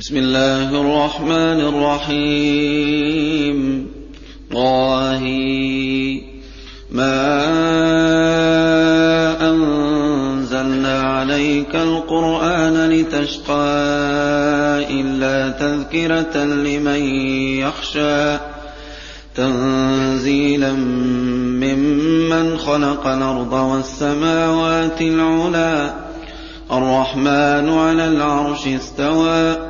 بسم الله الرحمن الرحيم طه ما أنزلنا عليك القرآن لتشقى إلا تذكرة لمن يخشى تنزيلا ممن خلق الأرض والسماوات العلى الرحمن على العرش استوى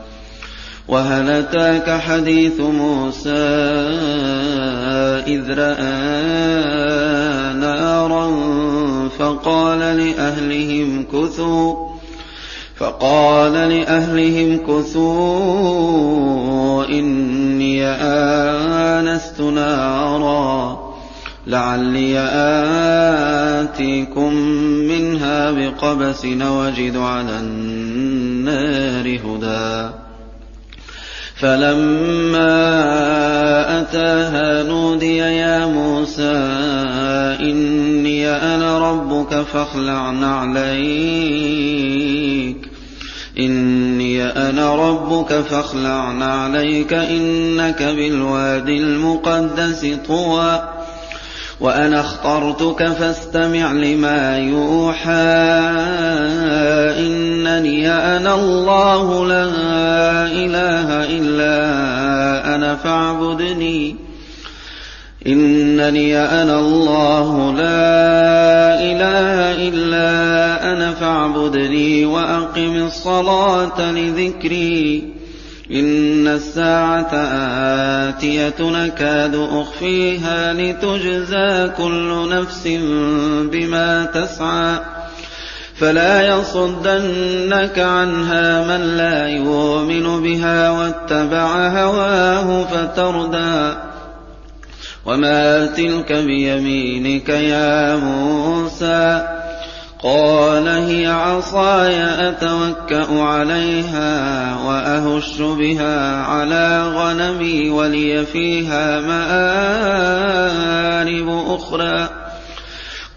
وهل أتاك حديث موسى إذ رأى نارا فقال لأهلهم كثوا فقال لأهلهم كثوا إني آنست نارا لعلي آتيكم منها بقبس وجد على النار هدى. فَلَمَّا أَتَاهَا نُودِيَ يَا مُوسَىٰ إِنِّي أَنَا رَبُّكَ فَاخْلَعْ نَعْلَيْكَ. إِنِّي أَنَا رَبُّكَ فَاخْلَعْ نَعْلَيْكَ إِنَّكَ بِالْوَادِ الْمُقَدَّسِ طُوًى. وَأَنَا اخْتَرْتُكَ فَاسْتَمِعْ لِمَا يُوحَىٰ. إِنَّنِي أَنَا اللَّهُ لَا فَاعْبُدْنِي. إِنَّنِي أَنَا اللَّهُ لَا إِلَٰهَ إِلَّا أَنَا فَاعْبُدْنِي وَأَقِمِ الصَّلَاةَ لِذِكْرِي. إن الساعة آتية نكاد أخفيها لتجزى كل نفس بما تسعى. فلا يصدنك عنها من لا يؤمن بها واتبع هواه فتردى. وما تلك بيمينك يا موسى. قال هي عصاي أتوكأ عليها وأهش بها على غنمي ولي فيها مآرب أخرى.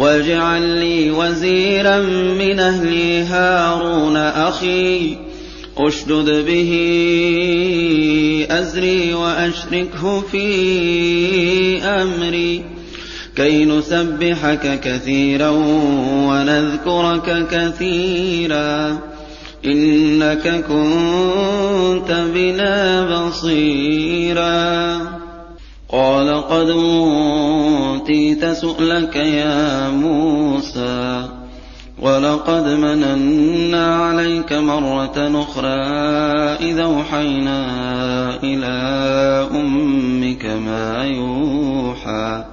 واجعل لي وزيرا من أهلي هارون أخي أشدد به أزري وأشركه في أمري. كي نسبحك كثيرا ونذكرك كثيرا إنك كنت بنا بصيرا. قال قد أوتيت سؤلك يا موسى ولقد مننا عليك مرة أخرى إذا أوحينا إلى أمك ما يوحى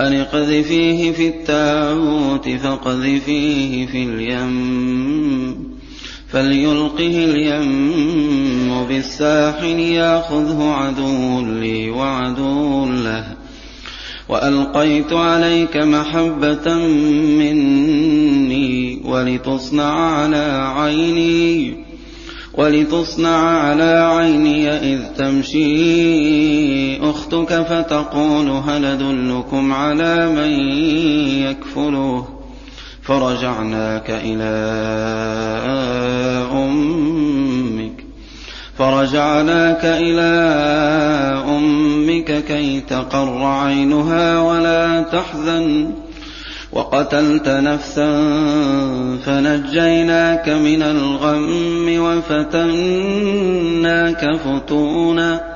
أن اقذفيه في التابوت فاقذفيه في اليم فليلقه اليم بالساحل ياخذه عدو لي وعدو له. وألقيت عليك محبة مني ولتصنع على عيني ولتصنع على عيني إذ تمشي أختك فتقول هل أدلكم على من يكفلوه فرجعناك إلى أمك. فرجعناك إلى أمك كي تقر عينها ولا تحزن. وقتلت نفسا فنجيناك من الغم وفتناك فتونا.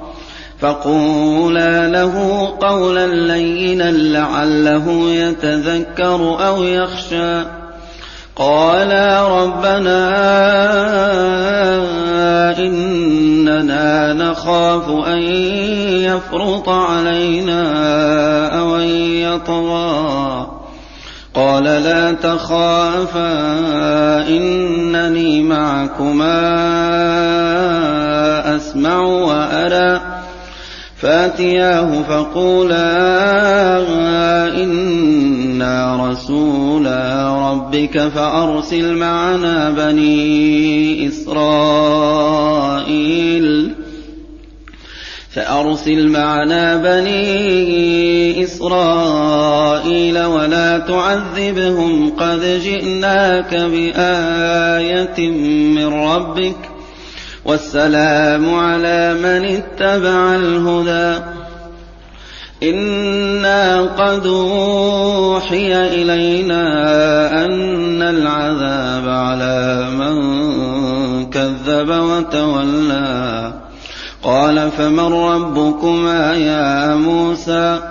فقولا له قولا لينا لعله يتذكر أو يخشى. قالا ربنا إننا نخاف أن يفرط علينا أو أن يطغى. قال لا تخافا إنني معكما أسمع وأرى. فاتياه فقولا إنا رسولا ربك فأرسل معنا بني إسرائيل فأرسل معنا بني إسرائيل ولا تعذبهم قد جئناك بآية من ربك والسلام على من اتبع الهدى. إنا قد أوحي إلينا أن العذاب على من كذب وتولى. قال فمن ربكما يا موسى؟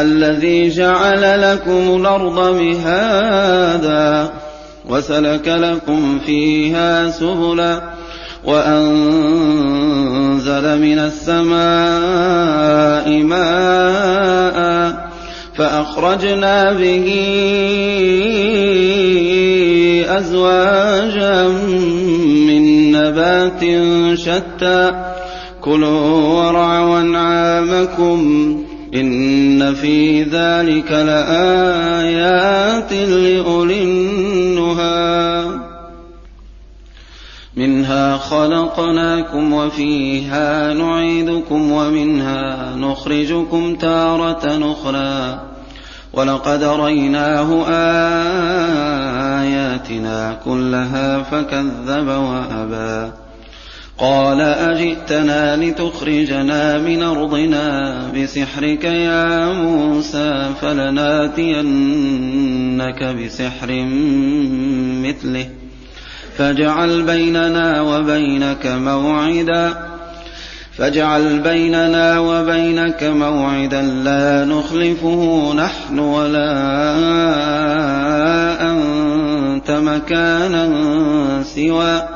الذي جعل لكم الأرض مهادا وسلك لكم فيها سبلا وأنزل من السماء ماء فأخرجنا به أزواجا من نبات شتى كلوا وارعوا أنعامكم إن في ذلك لآيات لأولي النهى منها خلقناكم وفيها نعيدكم ومنها نخرجكم تارة أخرى. ولقد ريناه آياتنا كلها فكذب وأبى. قال أجئتنا لتخرجنا من أرضنا بسحرك يا موسى فلناتينك بسحر مثله فاجعل بيننا وبينك موعدا فاجعل بيننا وبينك موعدا لا نخلفه نحن ولا أنت مكانا سوى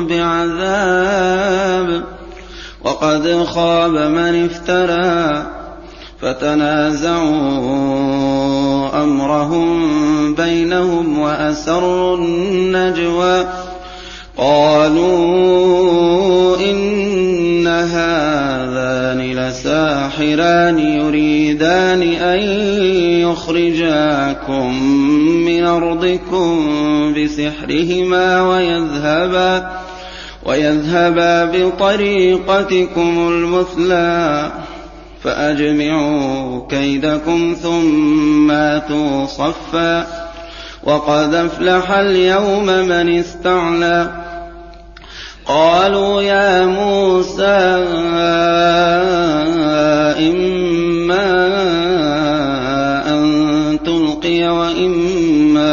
بعذاب وقد خاب من افترى فتنازعوا أمرهم بينهم وأسروا النجوى. قالوا إن هذان لساحران يريدان أن يخرجاكم من أرضكم بسحرهما ويذهبا. ويذهبا بطريقتكم المثلى فأجمعوا كيدكم ثم آتوا صفا وقد أفلح اليوم من استعلى قالوا يا موسى إما أن تلقي وإما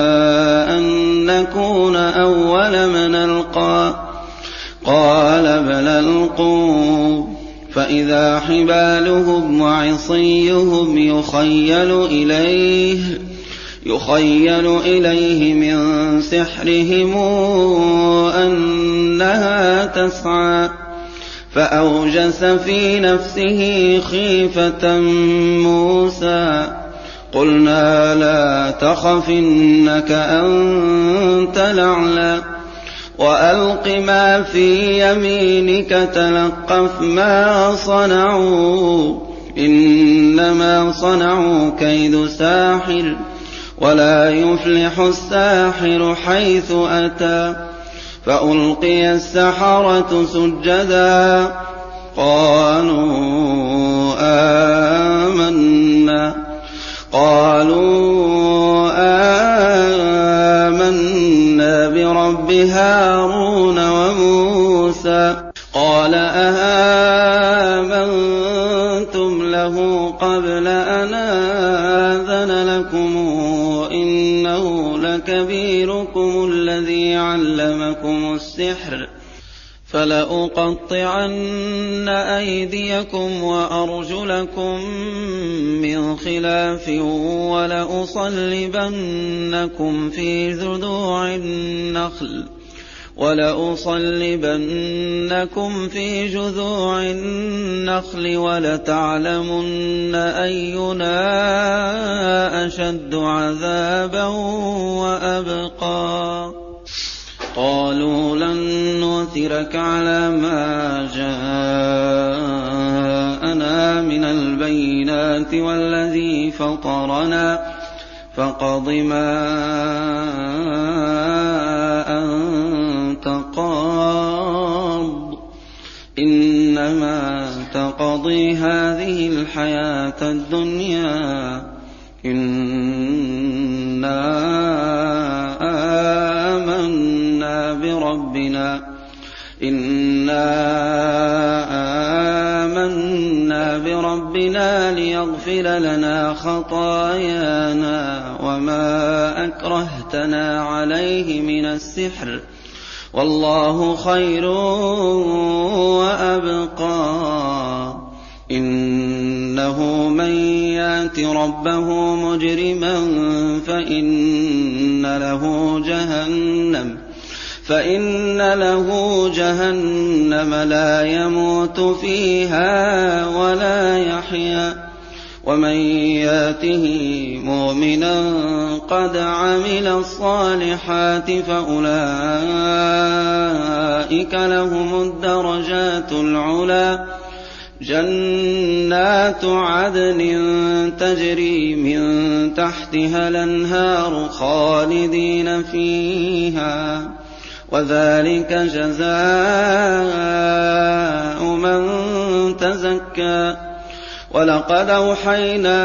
أن نكون أول من ألقى قال بل ألقوا. فإذا حبالهم وعصيهم يخيل إليه يخيل إليه من سحرهم أنها تسعى. فأوجس في نفسه خيفة موسى. قلنا لا تخف إنك أنت الأعلى. وألق ما في يمينك تلقف ما صنعوا إنما صنعوا كيد ساحر ولا يفلح الساحر حيث أتى فألقي السحرة سجدا قالوا آمنا قالوا آمنا برب علمكم السحر فلأقطعن أيديكم وأرجلكم من خلاف ولأصلبنكم في جذوع النخل ولأصلبنكم في جذوع النخل ولتعلمن أينا أشد عذابا وأبقى قالوا لن نؤثرك على ما جاءنا من البينات والذي فطرنا فاقض ما أنت قاض. إنما تقضي هذه الحياة الدنيا. بربنا إنا آمنا بربنا ليغفر لنا خطايانا وما أكرهتنا عليه من السحر والله خير وأبقى إنه من يات ربه مجرما فإن له جهنم فإن له جهنم لا يموت فيها ولا يحيا ومن ياته مؤمنا قد عمل الصالحات فأولئك لهم الدرجات العلى جنات عدن تجري من تحتها الأنهار خالدين فيها. وذلك جزاء من تزكى. ولقد أوحينا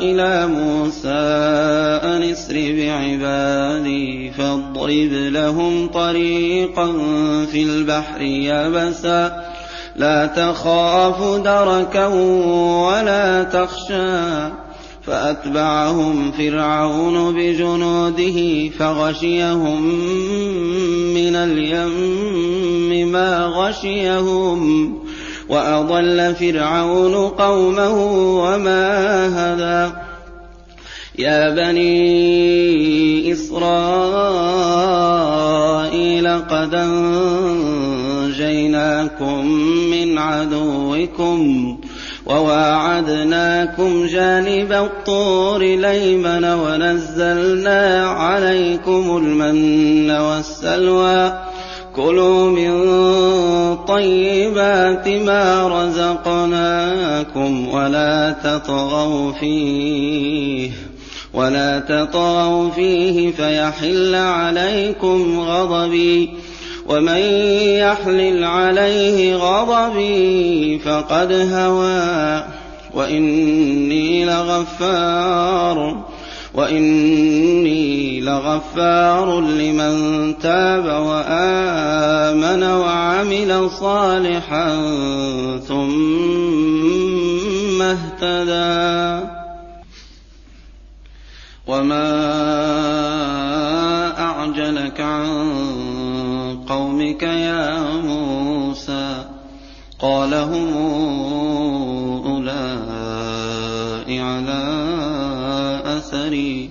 إلى موسى أن اسر بعبادي فاضرب لهم طريقا في البحر يبسا لا تخاف دركا ولا تخشى. فأتبعهم فرعون بجنوده فغشيهم من اليم ما غشيهم وأضل فرعون قومه وما هدى. يا بني إسرائيل قد أنجيناكم من عدوكم وواعدناكم جانب الطور ليمن ونزلنا عليكم المن والسلوى. كلوا من طيبات ما رزقناكم ولا تطغوا فيه ولا تطغوا فيه فيحل عليكم غضبي. ومن يحلل عليه غضبي فقد هوى وإني لغفار وإني لغفار لمن تاب وآمن وعمل صالحا ثم اهتدى قومك يا موسى قال هم أولئك على أثري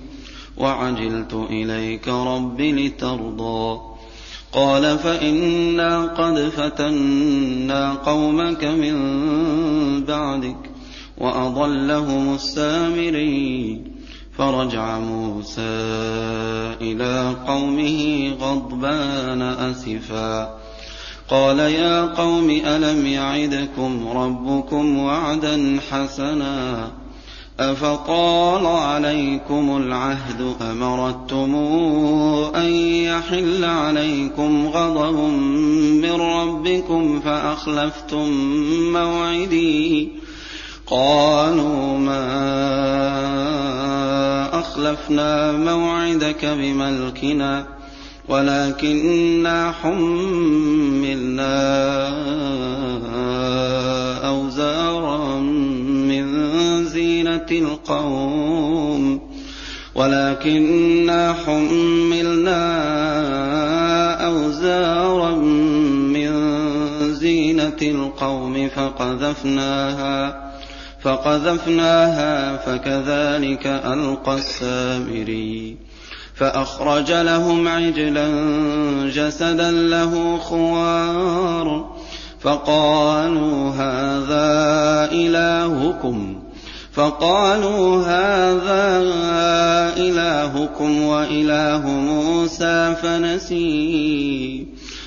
وعجلت إليك رب لترضى قال فإنا قد فتنا قومك من بعدك وأضلهم السامرين فرجع موسى إلى قومه غضبان أسفا. قال يا قوم ألم يعدكم ربكم وعدا حسنا؟ أفطال عليكم العهد أمرتم أن يحل عليكم غضب من ربكم فأخلفتم موعدي؟ قالوا ما أخلفنا موعدك بملكنا ولكنا حملنا أوزارا من زينة القوم ولكنا حملنا أوزارا من زينة القوم فقذفناها. فقذفناها فكذلك ألقى السامري فأخرج لهم عجلا جسدا له خوار. فقالوا هذا إلهكم. فقالوا هذا إلهكم وإله موسى فنسي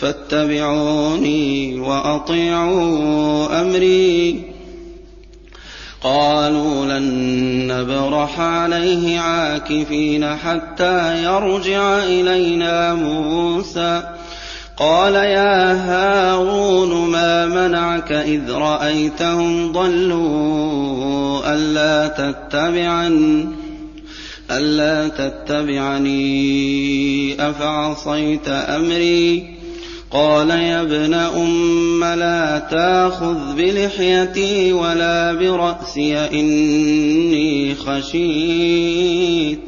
فاتبعوني وأطيعوا أمري. قالوا لن نبرح عليه عاكفين حتى يرجع إلينا موسى. قال يا هارون ما منعك إذ رأيتهم ضلوا ألا تتبعن ألا تتبعني أفعصيت أمري؟ قال يا ابن أم لا تأخذ بلحيتي ولا برأسي إني خشيت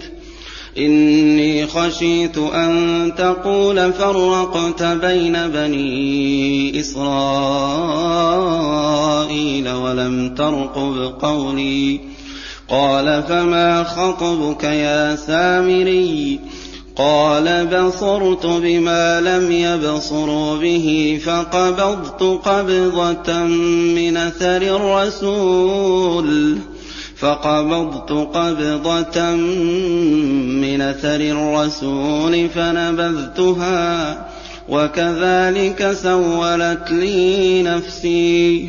إني خشيت أن تقول فرقت بين بني إسرائيل ولم ترقب قولي. قال فما خطبك يا سامري؟ قال بصرت بما لم يبصروا به فقبضت قبضة من أثر الرسول فقبضت قبضة من أثر الرسول فنبذتها وكذلك سولت لي نفسي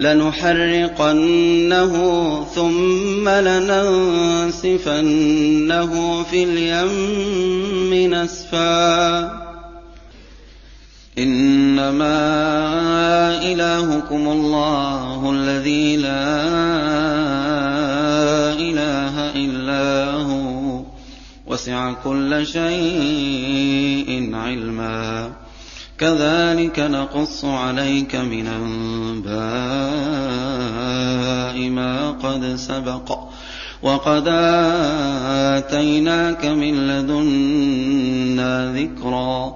لنحرقنه ثم لننسفنه في اليم نسفا. إنما إلهكم الله الذي لا إله إلا هو. وسع كل شيء علما. كذلك نقص عليك من أنباء ما قد سبق وقد آتيناك من لدنا ذكرا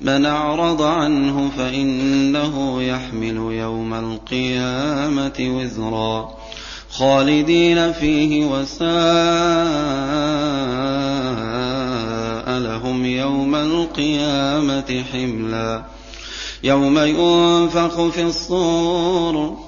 من أعرض عنه فإنه يحمل يوم القيامة وزرا خالدين فيه وساء لهم يوم القيامة حملا يوم ينفخ في الصور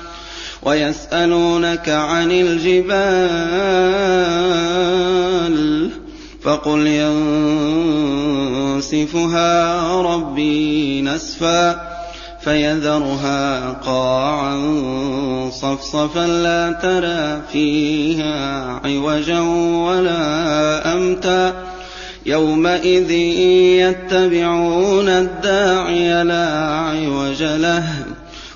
ويسألونك عن الجبال فقل ينسفها ربي نسفا فيذرها قاعا صفصفا لا ترى فيها عوجا ولا أمتا يومئذ يتبعون الداعي لا عوج له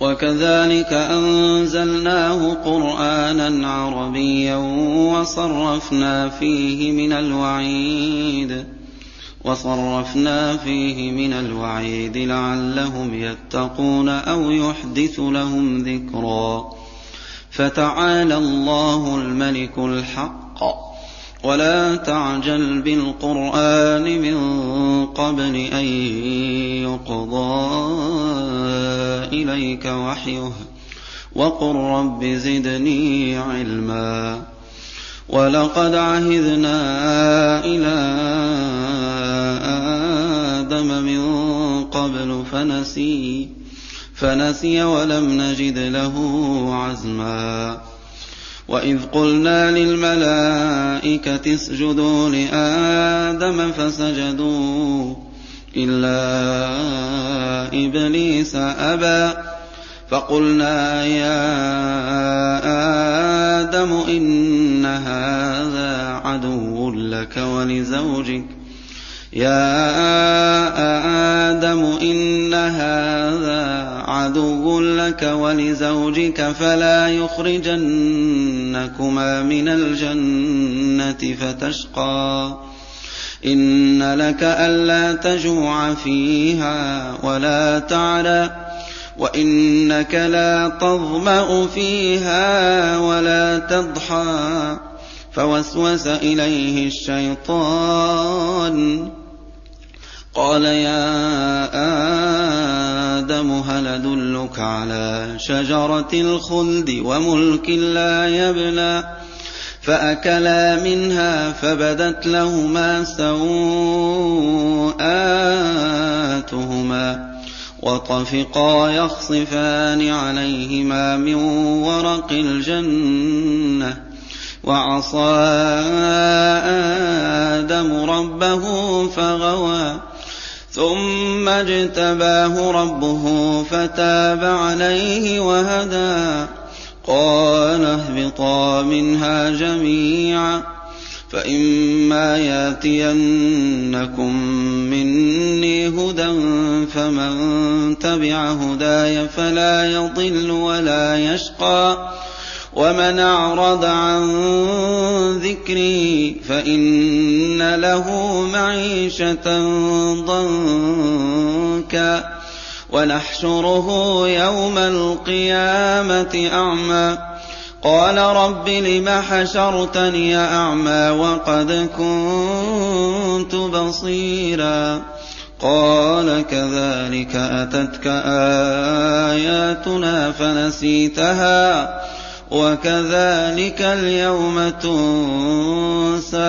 وكذلك أنزلناه قرآنا عربيا وصرفنا فيه من الوعيد لعلهم يتقون أو يحدث لهم ذكرا فتعالى الله الملك الحق ولا تعجل بالقرآن من قبل أن يقضى إليك وحيه وقل رب زدني علما ولقد عهدنا إلى آدم من قبل فنسي فنسي ولم نجد له عزما وإذ قلنا للملائكة اسجدوا لآدم فسجدوا إلا إبليس أبى. فقلنا يا آدم إن هذا عدو لك ولزوجك. يا آدم إن هذا عدو لك ولزوجك. فلا يخرجنكما من الجنة فتشقى. إن لك ألا تجوع فيها ولا تعرى وإنك لا تظمأ فيها ولا تضحى. فوسوس إليه الشيطان قال يا آدم هل أدلك على شجرة الخلد وملك لا يبلى؟ فأكلا منها فبدت لهما سوءاتهما وطفقا يخصفان عليهما من ورق الجنة وعصى آدم ربه فغوى ثم اجتباه ربه فتاب عليه وهدى قال اهبطا منها جميعا فإما ياتينكم مني هدى فمن تبع هداي فلا يضل ولا يشقى ومن أعرض عن ذكري فإن له معيشة ضنكا ونحشره يوم القيامة أعمى. قال رب لم حشرتني أعمى وقد كنت بصيرا. قال كذلك أتتك آياتنا فنسيتها وكذلك اليوم تنسى.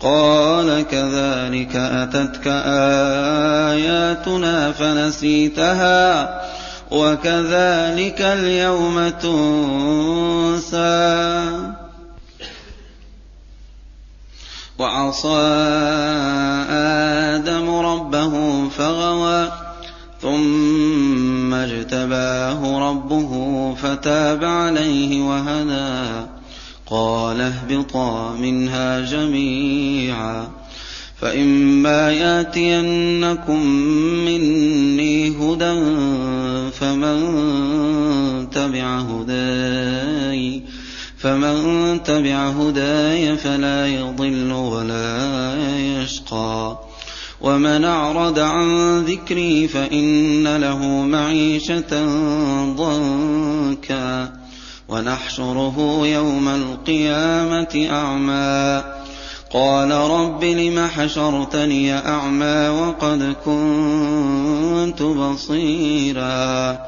قال كذلك أتتك آياتنا فنسيتها وكذلك اليوم تنسى. وعصى آدم ربه فغوى ثم اجتباه ربه فتاب عليه وهدى. اهبطا منها جميعا. فإما ياتينكم مني هدى فمن تبع هداي فمن تبع هداي فلا يضل ولا يشقى. ومن أعرض عن ذكري فإن له معيشة ضنكا. ونحشره يوم القيامة أعمى. قال رب لم حشرتني أعمى وقد كنت بصيرا.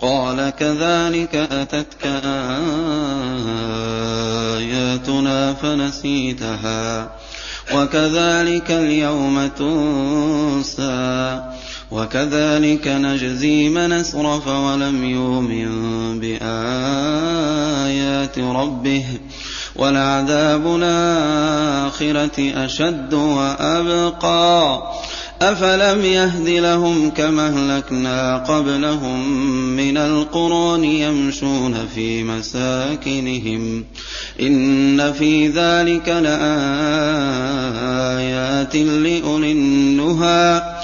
قال كذلك أتتك آياتنا فنسيتها. وكذلك اليوم تنسى. وكذلك نجزي من أسرف ولم يؤمن بآيات ربه ولعذاب الآخرة أشد وأبقى أفلم يهد لهم كما أهلكنا قبلهم من القرون يمشون في مساكنهم إن في ذلك لآيات لأولي النهى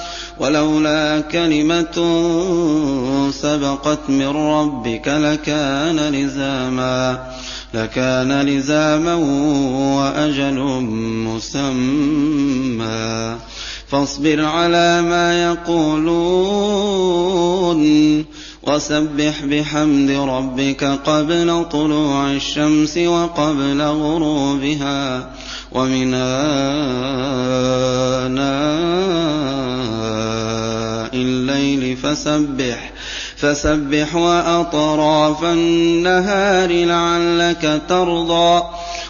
ولولا كلمة سبقت من ربك لكان لزاما لكان لزاما وأجل مسمى. فاصبر على ما يقولون وسبح بحمد ربك قبل طلوع الشمس وقبل غروبها ومن آناء الليل فسبح فسبح وأطراف النهار لعلك ترضى.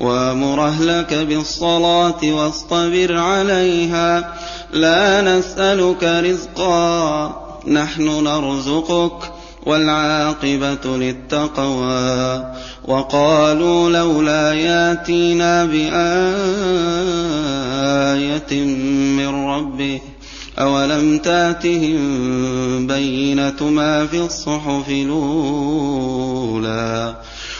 وامر اهلك بالصلاة واصطبر عليها. لا نسألك رزقا نحن نرزقك والعاقبة للتقوى. وقالوا لولا ياتينا بآية من ربه أَوَلَمْ تَأْتِهِم بَيِّنَةُ مَا فِي الصُّحُفِ الْأُولَىٰ؟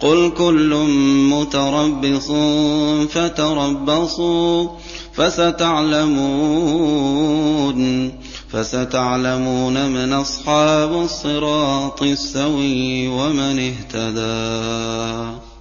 قل كل متربص فتربصوا فستعلمون فستعلمون من أصحاب الصراط السوي ومن اهتدى